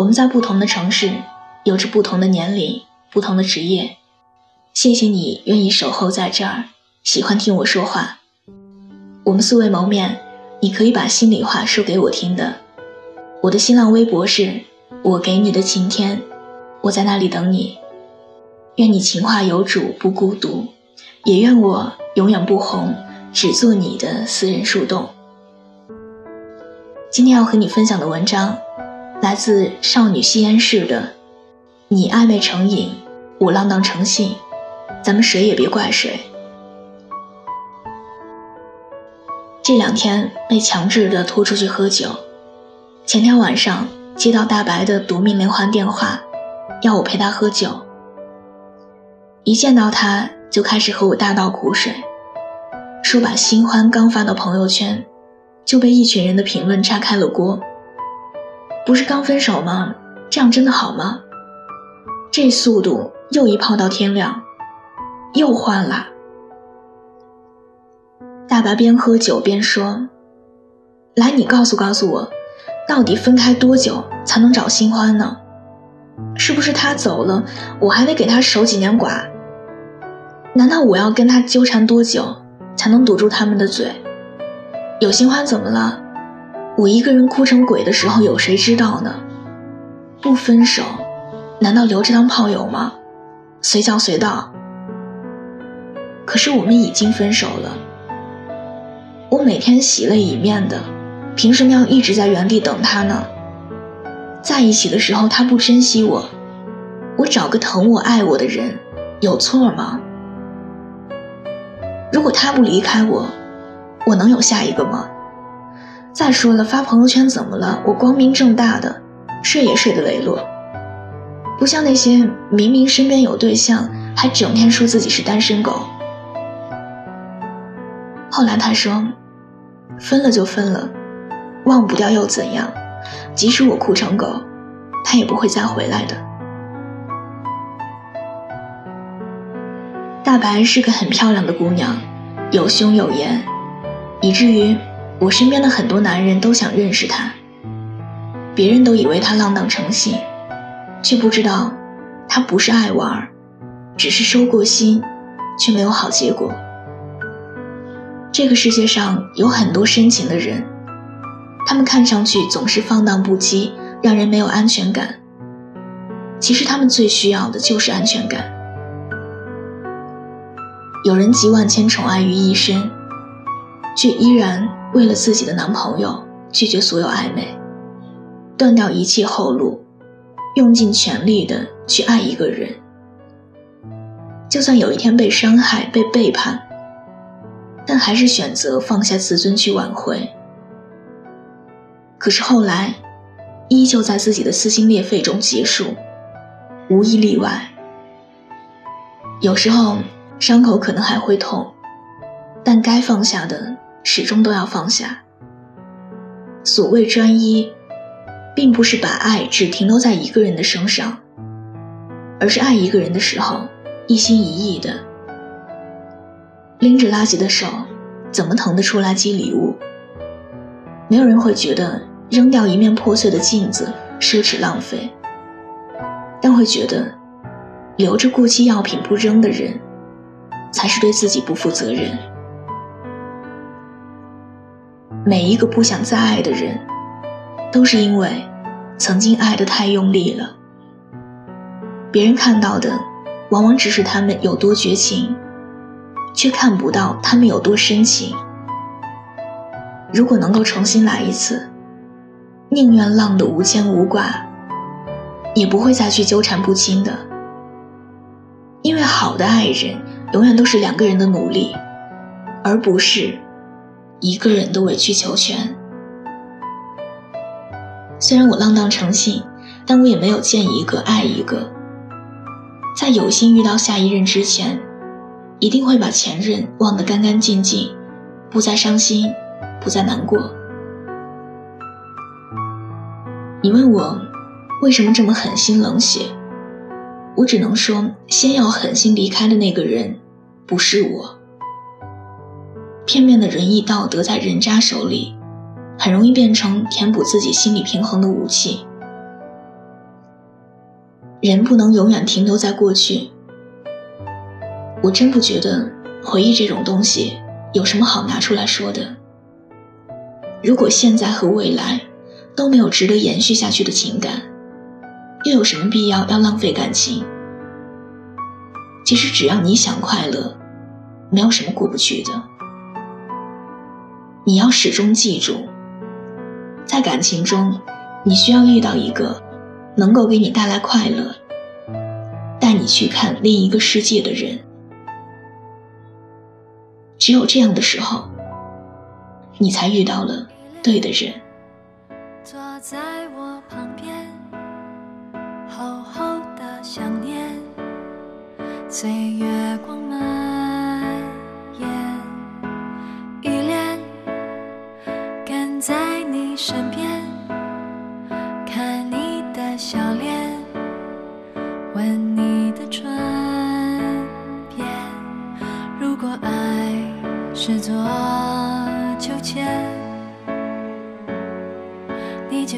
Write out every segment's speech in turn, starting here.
我们在不同的城市，有着不同的年龄、不同的职业。谢谢你愿意守候在这儿，喜欢听我说话。我们素未谋面，你可以把心里话说给我听的。我的新浪微博是我给你的晴天，我在那里等你。愿你情话有主，不孤独；也愿我永远不红，只做你的私人树洞。今天要和你分享的文章。来自少女吸烟室的，你暧昧成瘾，我浪荡成性，咱们谁也别怪谁。这两天被强制的拖出去喝酒，前天晚上接到大白的夺命连环电话，要我陪他喝酒。一见到他就开始和我大倒苦水，说把新欢刚发到朋友圈，就被一群人的评论炸开了锅。不是刚分手吗？这样真的好吗？这速度又一泡到天亮，又换了。大白边喝酒边说：“来，你告诉告诉我，到底分开多久才能找新欢呢？是不是他走了，我还得给他守几年寡？难道我要跟他纠缠多久才能堵住他们的嘴？有新欢怎么了？”我一个人哭成鬼的时候，有谁知道呢？不分手，难道留着当炮友吗？随叫随到。可是我们已经分手了。我每天洗泪一面的，凭什么要一直在原地等他呢？在一起的时候他不珍惜我，我找个疼我爱我的人，有错吗？如果他不离开我，我能有下一个吗？再说了，发朋友圈怎么了？我光明正大的，睡也睡得磊落，不像那些明明身边有对象，还整天说自己是单身狗。后来他说，分了就分了，忘不掉又怎样？即使我哭成狗，他也不会再回来的。大白是个很漂亮的姑娘，有胸有颜，以至于。我身边的很多男人都想认识她，别人都以为她浪荡成性，却不知道她不是爱玩，只是收过心，却没有好结果。这个世界上有很多深情的人，他们看上去总是放荡不羁，让人没有安全感。其实他们最需要的就是安全感。有人集万千宠爱于一身，却依然。为了自己的男朋友，拒绝所有暧昧，断掉一切后路，用尽全力的去爱一个人。就算有一天被伤害、被背叛，但还是选择放下自尊去挽回。可是后来，依旧在自己的撕心裂肺中结束，无一例外。有时候伤口可能还会痛，但该放下的。始终都要放下。所谓专一，并不是把爱只停留在一个人的身上，而是爱一个人的时候，一心一意的。拎着垃圾的手，怎么腾得出垃圾礼物？没有人会觉得扔掉一面破碎的镜子奢侈浪费，但会觉得留着过期药品不扔的人，才是对自己不负责任。每一个不想再爱的人，都是因为曾经爱得太用力了。别人看到的，往往只是他们有多绝情，却看不到他们有多深情。如果能够重新来一次，宁愿浪得无牵无挂，也不会再去纠缠不清的。因为好的爱人，永远都是两个人的努力，而不是。一个人的委曲求全。虽然我浪荡成性，但我也没有见一个爱一个。在有心遇到下一任之前，一定会把前任忘得干干净净，不再伤心，不再难过。你问我为什么这么狠心冷血，我只能说，先要狠心离开的那个人，不是我。片面的仁义道德在人渣手里，很容易变成填补自己心理平衡的武器。人不能永远停留在过去。我真不觉得回忆这种东西有什么好拿出来说的。如果现在和未来都没有值得延续下去的情感，又有什么必要要浪费感情？其实只要你想快乐，没有什么过不去的。你要始终记住，在感情中，你需要遇到一个能够给你带来快乐、带你去看另一个世界的人。只有这样的时候，你才遇到了对的人。坐在我旁边，厚厚的想念，随月光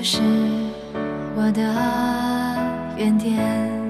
是我的原点。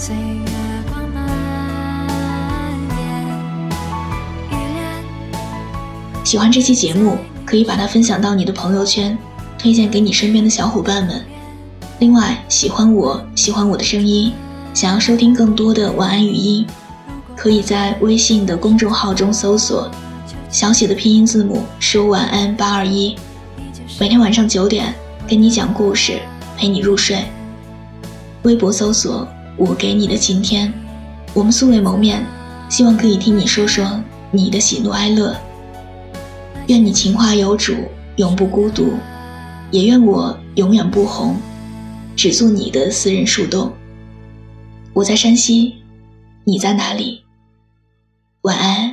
随月，喜欢这期节目，可以把它分享到你的朋友圈，推荐给你身边的小伙伴们。另外，喜欢我，喜欢我的声音，想要收听更多的晚安语音，可以在微信的公众号中搜索小写的拼音字母说晚安八二一，每天晚上九点跟你讲故事，陪你入睡。微博搜索我给你的晴天，我们素未谋面，希望可以听你说说你的喜怒哀乐。愿你情话有主，永不孤独；也愿我永远不红，只做你的私人树洞。我在山西，你在哪里？晚安。